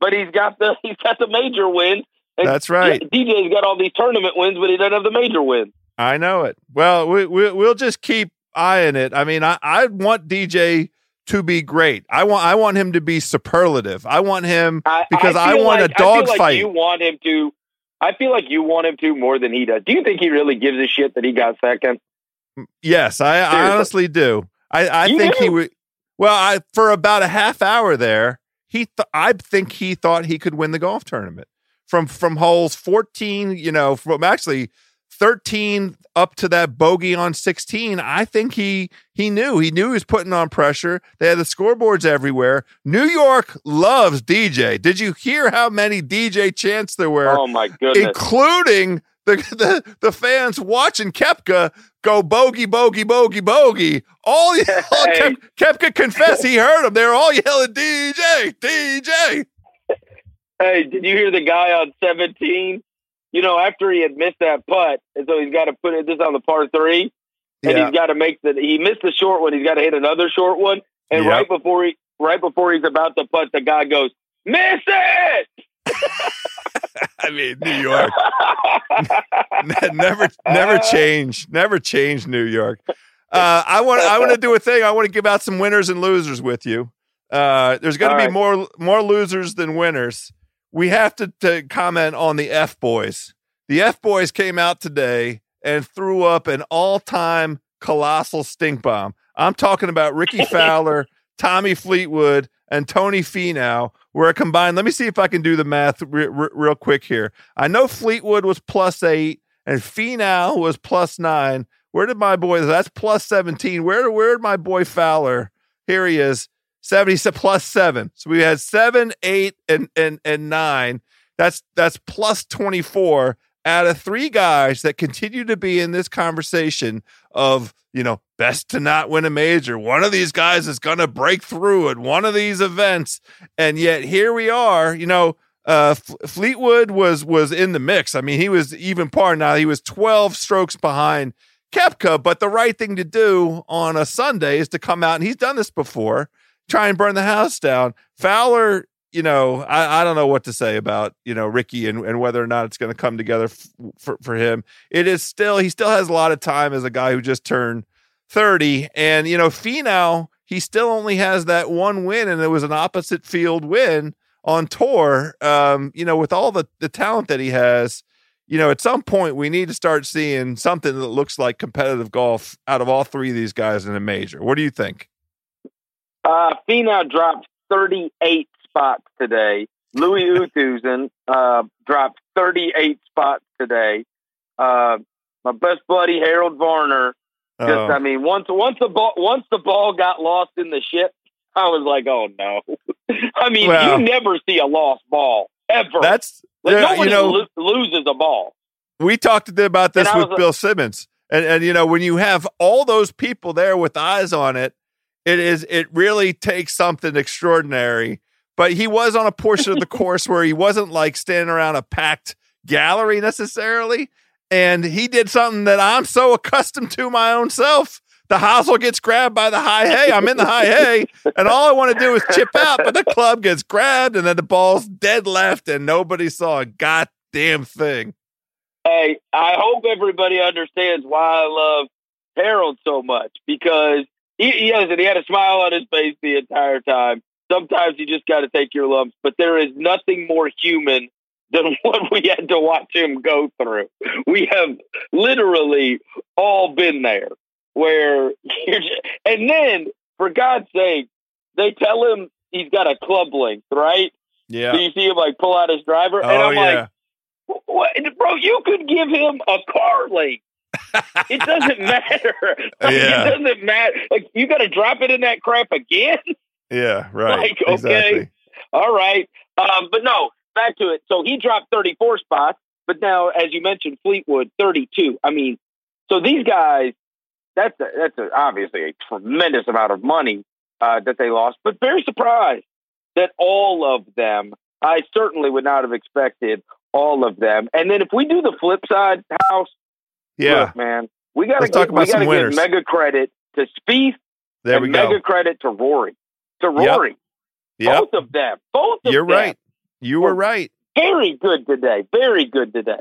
but he's got the [laughs] he's got the major wins. That's right. DJ's got all these tournament wins, but he doesn't have the major wins. I know it. Well, we, we we'll just keep eyeing it. I mean, I I want DJ to be great. I want I want him to be superlative. I want him because I, I, I want like, a dog like fight. You want him to. I feel like you want him to more than he does. Do you think he really gives a shit that he got second? Yes, I, I honestly do. I, I think do? he would. Well, I for about a half hour there, he th- I think he thought he could win the golf tournament from from holes 14, you know, from actually 13 up to that bogey on 16, I think he he knew. He knew he was putting on pressure. They had the scoreboards everywhere. New York loves DJ. Did you hear how many DJ chants there were? Oh my goodness. Including the the, the fans watching Koepka go bogey, bogey, bogey, bogey. All, all hey. Koepka confessed he heard them. They were all yelling DJ, DJ. Hey, did you hear the guy on 17 you know, after he had missed that putt, and so he's got to put it this on the par three, and yeah. he's got to make the he missed the short one. He's got to hit another short one, and yep. right before he right before he's about to putt, the guy goes, "Miss it." [laughs] [laughs] I mean, New York [laughs] never never change, never change New York. Uh, I want I want to do a thing. I want to give out some winners and losers with you. Uh, there's going to be right. more more losers than winners we have to, to comment on the F boys. The F boys came out today and threw up an all time colossal stink bomb. I'm talking about Rickie [laughs] Fowler, Tommy Fleetwood, and Tony Finau were combined. Let me see if I can do the math re- re- real quick here. I know Fleetwood was plus eight and Finau was plus nine. Where did my boy? That's plus seventeen. Where where did my boy Fowler? Here he is. 70 plus seven. So we had seven, eight, and and and nine. That's that's plus 24 out of three guys that continue to be in this conversation of, you know, best to not win a major. One of these guys is going to break through at one of these events. And yet here we are, you know, uh, Fleetwood was was in the mix. I mean, he was even par now. He was 12 strokes behind Koepka, but the right thing to do on a Sunday is to come out and he's done this before try and burn the house down. Fowler, you know, I, I don't know what to say about, you know, Rickie and, and whether or not it's going to come together f- for, for him. It is still, he still has a lot of time as a guy who just turned 30. And, you know, Finau, he still only has that one win, and it was an opposite field win on tour. Um, you know, with all the, the talent that he has, you know, at some point we need to start seeing something that looks like competitive golf out of all three of these guys in a major. What do you think? Uh, Finau dropped 38 spots today. Louis [laughs] Oosthuizen uh, dropped 38 spots today. Uh, my best buddy Harold Varner. Just, oh. I mean, once once the ball once the ball got lost in the ship, I was like, oh no. [laughs] I mean, well, you never see a lost ball ever. That's like, nobody you know, lo- loses a ball. We talked about this with Bill Simmons, and and you know when you have all those people there with eyes on it, it is it really takes something extraordinary. But he was on a portion of the course where he wasn't like standing around a packed gallery necessarily. And he did something that I'm so accustomed to my own self. The hosel gets grabbed by the high hay. I'm in the high hay, and all I want to do is chip out, but the club gets grabbed, and then the ball's dead left, and nobody saw a goddamn thing. Hey, I hope everybody understands why I love Harold so much because he, he has He had a smile on his face the entire time. Sometimes you just got to take your lumps, but there is nothing more human than [laughs] what we had to watch him go through. We have literally all been there where [laughs] you're just, and then for God's sake, they tell him he's got a club length, right? Yeah. So you see him like pull out his driver, oh, and I'm yeah. like, what, bro? You could give him a car length. It doesn't [laughs] matter. [laughs] Like, Yeah. It doesn't matter. Like you got to drop it in that crap again. yeah, [laughs] right. Like, okay. Exactly. All right. Um, but no, back to it. So he dropped 34 spots, but now, as you mentioned, Fleetwood 32. I mean, so these guys, that's a, that's a, obviously a tremendous amount of money uh, that they lost, but very surprised that all of them, I certainly would not have expected all of them. And then if we do the flip side, House, Yeah. look, man, we got to talk we about got some to give winners. mega credit to Spieth There and we go. mega credit to Rory. To Rory. Yep. Both of them. Both of You're them. right. You were right. Very good today. Very good today.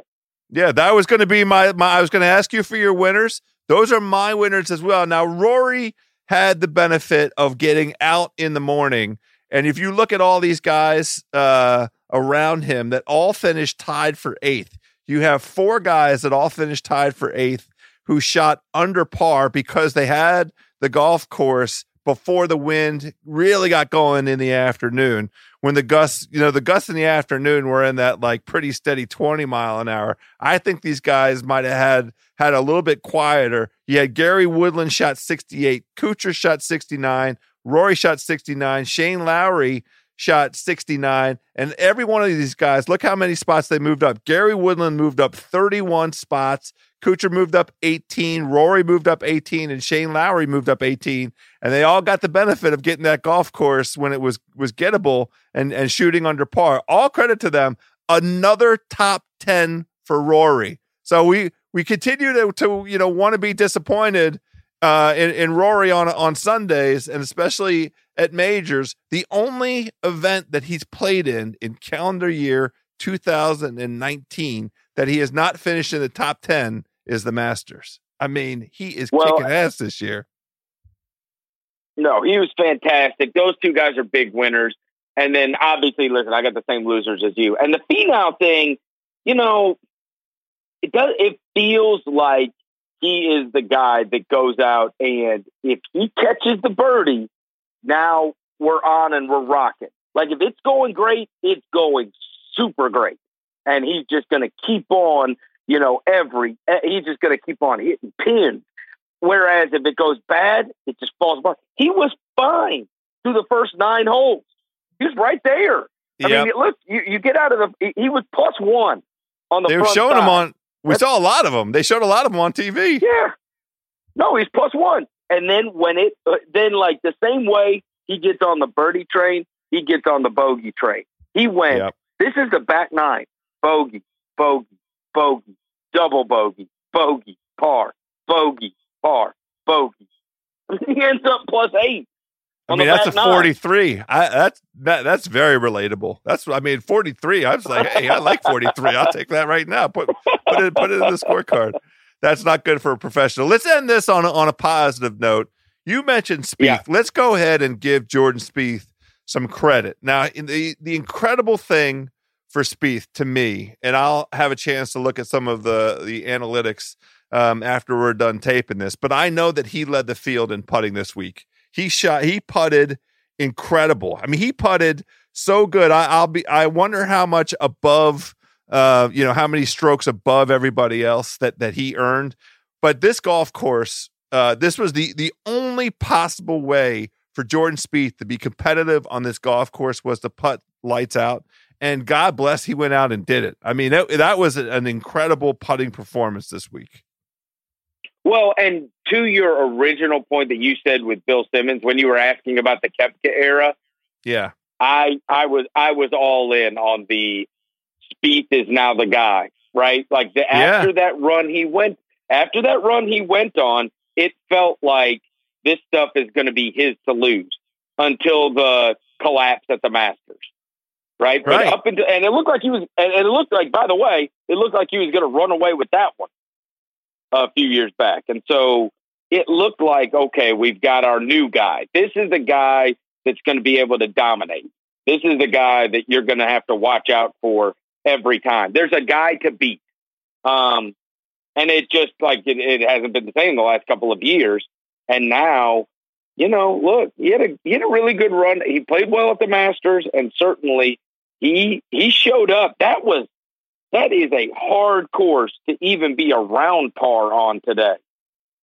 Yeah, that was going to be my, my I was going to ask you for your winners. Those are my winners as well. Now, Rory had the benefit of getting out in the morning. And if you look at all these guys uh, around him that all finished tied for eighth, you have four guys that all finished tied for eighth who shot under par because they had the golf course before the wind really got going in the afternoon when the gusts, you know, the gusts in the afternoon were in that like pretty steady 20 mile an hour. I think these guys might have had had a little bit quieter. You had Gary Woodland shot 68, Kuchar shot 69, Rory shot 69, Shane Lowry shot 69, and every one of these guys, look how many spots they moved up. Gary Woodland moved up 31 spots. Kuchar moved up 18, Rory moved up 18, and Shane Lowry moved up 18 and they all got the benefit of getting that golf course when it was was gettable and and shooting under par. All credit to them. Another top ten for Rory. So we we continue to to you know want to be disappointed uh, in, in Rory on on Sundays and especially at majors. The only event that he's played in in calendar year 2019 that he has not finished in the top 10 is the Masters. I mean, he is Well, kicking ass this year. No, he was fantastic. Those two guys are big winners. And then obviously, listen, I got the same losers as you. And the Finau thing, you know, it does. It feels like he is the guy that goes out and if he catches the birdie, now we're on and we're rocking. Like if it's going great, it's going super great, and he's just going to keep on. You know, every eh, he's just going to keep on hitting pins. Whereas if it goes bad, it just falls apart. He was fine through the first nine holes. He was right there. I Yep. mean, look, you, you get out of the. He, was plus one on the. they were showing him on. We That's- saw a lot of them. They showed a lot of them on TV. Yeah. No, he's plus one. And then when it, uh, then like the same way he gets on the birdie train, he gets on the bogey train. He went. Yep. This is the back nine: bogey, bogey, bogey, double bogey, bogey, par, bogey, par, bogey. [laughs] He ends up plus eight. I mean, that's a 43. I, that's that, that's very relatable. That's I mean, 43. I was like, hey, I like 43. I'll take that right now. Put put it put it in the scorecard. That's not good for a professional. Let's end this on a, on a positive note. You mentioned Spieth. Yeah. Let's go ahead and give Jordan Spieth some credit. Now, in the the incredible thing for Spieth to me, and I'll have a chance to look at some of the the analytics um, after we're done taping this. But I know that he led the field in putting this week. He shot. He putted incredible. I mean, he putted so good. I, I'll be. I wonder how much above. Uh, you know how many strokes above everybody else that that he earned. But this golf course, uh, this was the the only possible way for Jordan Spieth to be competitive on this golf course was to putt lights out. And God bless, he went out and did it. I mean, that, that was an incredible putting performance this week. Well, and to your original point that you said with Bill Simmons when you were asking about the Koepka era, Yeah, I I was I was all in on the Spieth is now the guy, right? Like the, after that run he went after that run he went on, it felt like this stuff is going to be his to lose until the collapse at the Masters, right? Right. But up until and it looked like he was, and and it looked like by the way, it looked like he was going to run away with that one a few years back, and so it looked like okay, we've got our new guy. This is the guy that's going to be able to dominate. This is the guy that you're going to have to watch out for every time. There's a guy to beat. Um, and it just like it, it hasn't been the same the last couple of years. And now, you know, look, he had a he had a really good run. He played well at the Masters, and certainly he he showed up. That was that is a hard course to even be around par on today.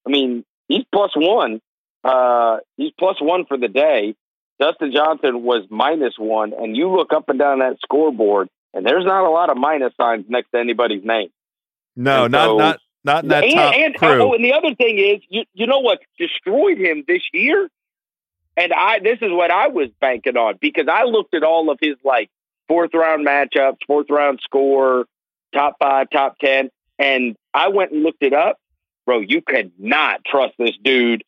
I mean, he's plus one. Uh, he's plus one for the day. Dustin Johnson was minus one, and you look up and down that scoreboard, and there's not a lot of minus signs next to anybody's name. No, not so, not not in that and, top and, crew. Oh, and the other thing is, you you know what destroyed him this year, and I this is what I was banking on because I looked at all of his like fourth round matchups, fourth round score, top five, top ten, and I went and looked it up, bro. You could not trust this dude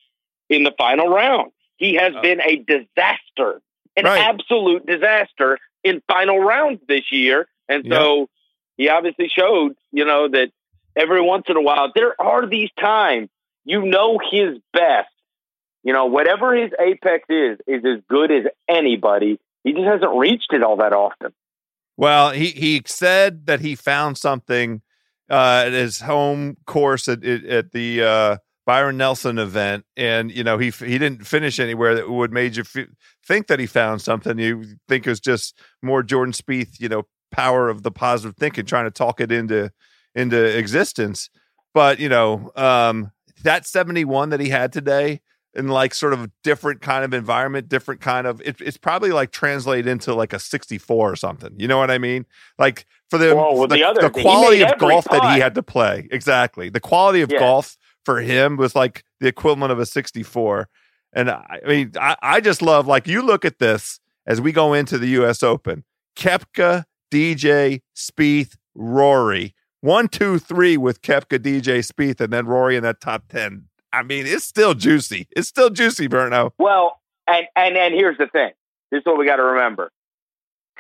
in the final round. He has uh, been a disaster, an right. absolute disaster in final rounds this year. And so yep. he obviously showed, you know, that every once in a while there are these times you know his best. You know, whatever his apex is, is as good as anybody. He just hasn't reached it all that often. Well, he, he said that he found something uh, at his home course at, at the uh, Byron Nelson event, and you know he he didn't finish anywhere that would made you f- think that he found something. You think it was just more Jordan Spieth, you know, power of the positive thinking, trying to talk it into into existence. But you know, um, that seventy one that he had today in like sort of different kind of environment, different kind of it, it's probably like translate into like a 64 or something. You know what I mean? Like for the well, the, the, other, the quality of golf that he had to play. Exactly. The quality of yeah. golf for him was like the equivalent of a 64. And I, I mean, I, I just love like you look at this as we go into the U.S. Open. Koepka, DJ, Spieth, Rory, one, two, three with Koepka, DJ, Spieth, and then Rory in that top ten. I mean, it's still juicy. It's still juicy, Berno. Well, and and and here's the thing. This is what we got to remember.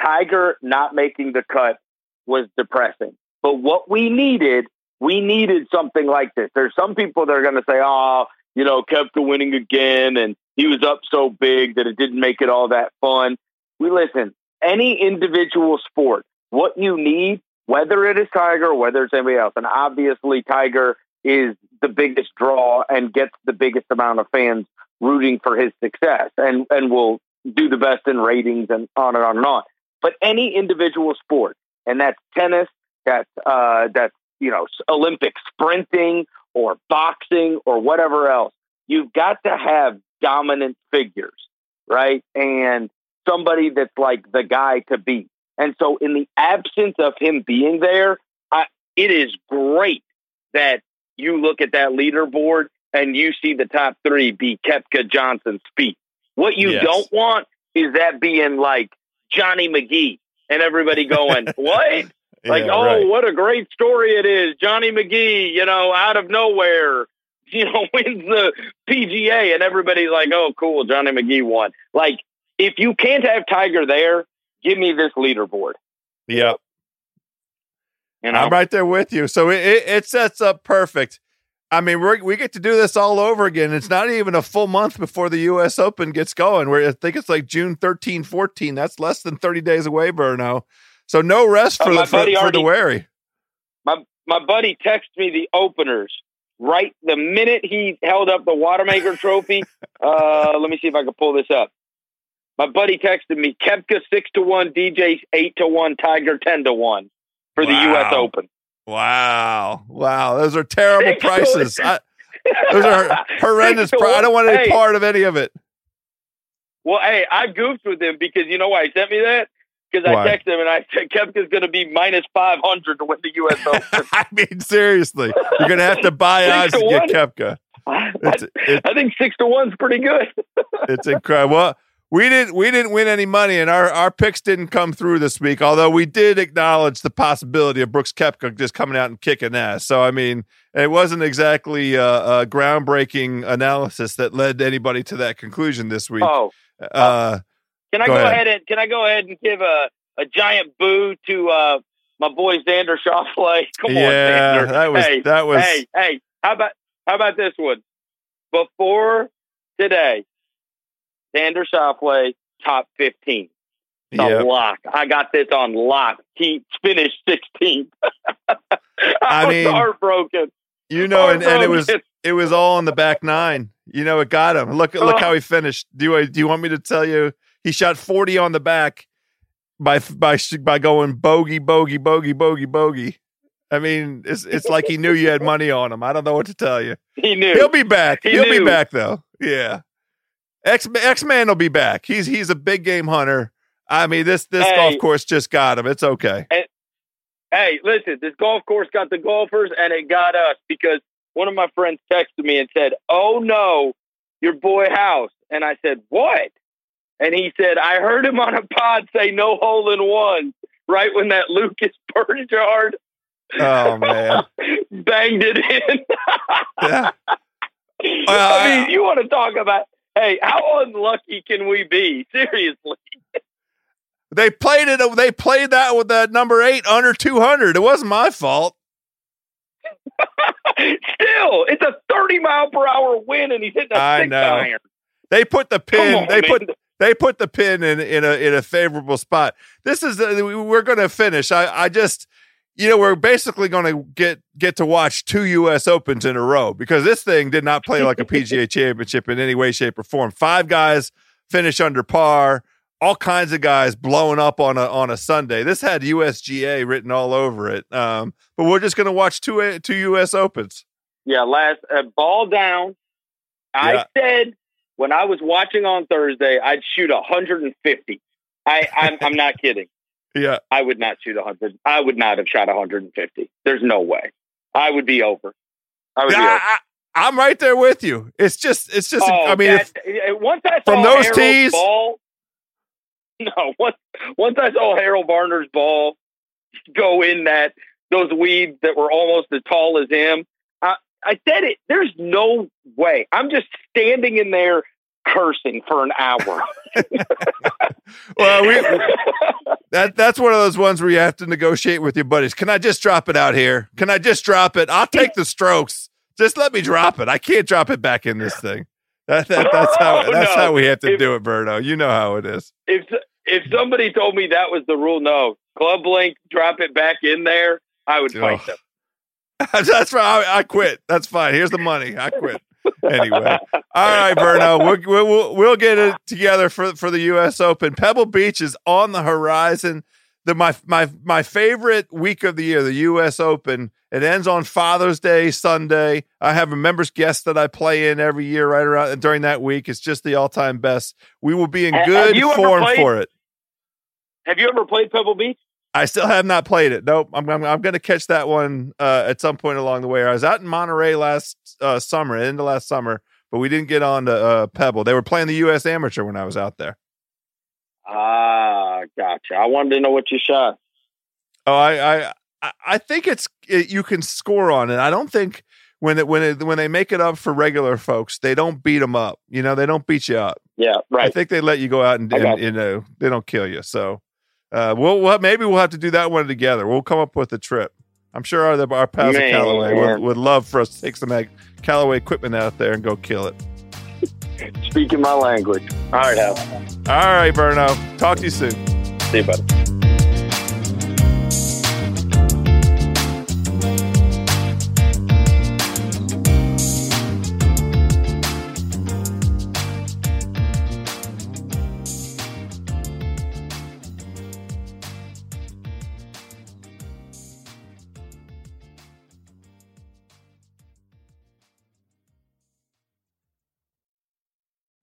Tiger not making the cut was depressing, but what we needed we needed something like this. There's some people that are going to say, oh, you know, Koepka winning again and he was up so big that it didn't make it all that fun. We listen, any individual sport, what you need, whether it is Tiger whether it's anybody else, and obviously Tiger is the biggest draw and gets the biggest amount of fans rooting for his success and, and will do the best in ratings and on and on and on. But any individual sport, and that's tennis, that's uh, that's you know, Olympic sprinting or boxing or whatever else. You've got to have dominant figures, right? And somebody that's like the guy to beat. And so, in the absence of him being there, I, it is great that you look at that leaderboard and you see the top three be Koepka Johnson, Spieth. What you yes. don't want is that being like Johnny McGee and everybody going, [laughs] "What? Like, yeah, oh, right. what a great story it is. Johnny McGee, you know, out of nowhere, [laughs] you know, wins the PGA and everybody's like, oh, cool, Johnny McGee won. Like, if you can't have Tiger there, give me this leaderboard. Yep. You know? I'm right there with you. So it, it, it sets up perfect. I mean, we we get to do this all over again. It's not even a full month before the U.S. Open gets going. Where I think it's like June 13, 14. That's less than 30 days away, Berno. So no rest for, uh, the, for, already, for the wary. My my buddy texted me the openers right the minute he held up the Wanamaker [laughs] trophy. uh, let me see if I can pull this up. My buddy texted me Koepka six to one, DJ eight to one, Tiger ten to one for wow. the U.S. Open. Wow, wow, those are terrible six prices. I, those are [laughs] horrendous. I don't want any hey. part of any of it. Well, hey, I goofed with him because you know why he sent me that? because I texted him and I said Koepka's going to be minus 500 to win the U.S. [laughs] Open. I mean, seriously, you're going to have to buy [laughs] odds to, to get Koepka. I, I, think six to one's pretty good. it's incredible. Well, we didn't we didn't win any money, and our, our picks didn't come through this week. Although we did acknowledge the possibility of Brooks Koepka just coming out and kicking ass. So I mean, it wasn't exactly a, a groundbreaking analysis that led anybody to that conclusion this week. Oh, uh, can I go, go ahead. ahead. and can I go ahead and give a, a giant boo to uh, my boy Xander Schauffele? [laughs] Come yeah, on, Xander. That was hey, that was hey hey. How about how about this one? Before today, Xander Schauffele top fifteen. The yep. lock. I got this on lock. He finished 16th. [laughs] I, I was mean, heartbroken. You know, and, and it was it was all on the back nine. You know, it got him. Look look oh. how he finished. Do you do you want me to tell you? He shot forty on the back by by by going bogey bogey bogey bogey bogey. I mean, it's it's like he knew you had money on him. I don't know what to tell you. [laughs] He knew. He'll be back. He He'll knew. be back though. Yeah. X X Man will be back. He's he's a big game hunter. I mean, this this Hey. golf course just got him. It's okay. Hey, listen, this golf course got the golfers and it got us because one of my friends texted me and said, Oh no, your boy House. And I said, What? And he said, I heard him on a pod say no hole in one right when that Lucas [laughs] Bjerregaard Oh man. [laughs] banged it in. Yeah. [laughs] I mean, you want to talk about, hey, how unlucky can we be? Seriously. They played it. They played that with that number eight under two hundred. It wasn't my fault. [laughs] Still, it's a 30 mile per hour wind and he's hitting a I six know. iron. They put the pin. on, they man. put they put the pin in in a in a favorable spot. This is uh, the, we're going to finish. I I just you know we're basically going to get get to watch two U.S. Opens in a row because this thing did not play like a PGA [laughs] Championship in any way, shape, or form. Five guys finish under par. All kinds of guys blowing up on a on a Sunday. This had USGA written all over it. Um, but we're just going to watch two two U.S. Opens. Yeah, last uh, ball down. I Yeah. said when I was watching on Thursday, I'd shoot 150. I, I'm, I'm not kidding. Yeah, I would not shoot 100. I would not have shot 150. There's no way. I would be over. I would be over. I, I'm right there with you. It's just it's just. Oh, I mean, that- uh, once I saw from those Harold's tees- ball, [laughs] no, once once I saw Harold Varner's ball go in that those weeds that were almost as tall as him, I, I said it. There's no way. I'm just standing in there cursing for an hour. [laughs] well, we that that's one of those ones where you have to negotiate with your buddies. Can I just drop it out here? Can I just drop it? I'll take the strokes. Just let me drop it. I can't drop it back in this thing. That, that that's how Oh, that's no. how we have to If- do it, Berto. You know how it is. if if somebody told me that was the rule, no club link, drop it back in there. I would fight Ugh. them. [laughs] that's right. I, I quit. That's fine. Here's the money. I quit. Anyway, all right, Berno. We'll, we'll we'll get it together for for the U.S. Open. Pebble Beach is on the horizon. The my my my favorite week of the year, the U.S. Open. It ends on Father's Day Sunday. I have a members guest that I play in every year right around during that week. It's just the all time best. We will be in good form played- for it. Have you ever played Pebble Beach? I still have not played it. Nope. I'm I'm, I'm going to catch that one uh, at some point along the way. I was out in Monterey last uh, summer, end of last summer, but we didn't get on to uh, Pebble. They were playing the U.S. Amateur when I was out there. Ah, gotcha. I wanted to know what you shot. Oh, I I I- think it's it, you can score on it. I don't think when it when it when they make it up for regular folks, they don't beat them up. You know, they don't beat you up. Yeah, right. I think they let you go out and, and you know they don't kill you. So, uh, we'll, we'll maybe we'll have to do that one together. We'll come up with a trip. I'm sure our our pals at Callaway would, would love for us to take some Callaway equipment out there and go kill it. [laughs] Speaking my language. All right, Hal. All right, Berno. Talk to you soon. See you, buddy.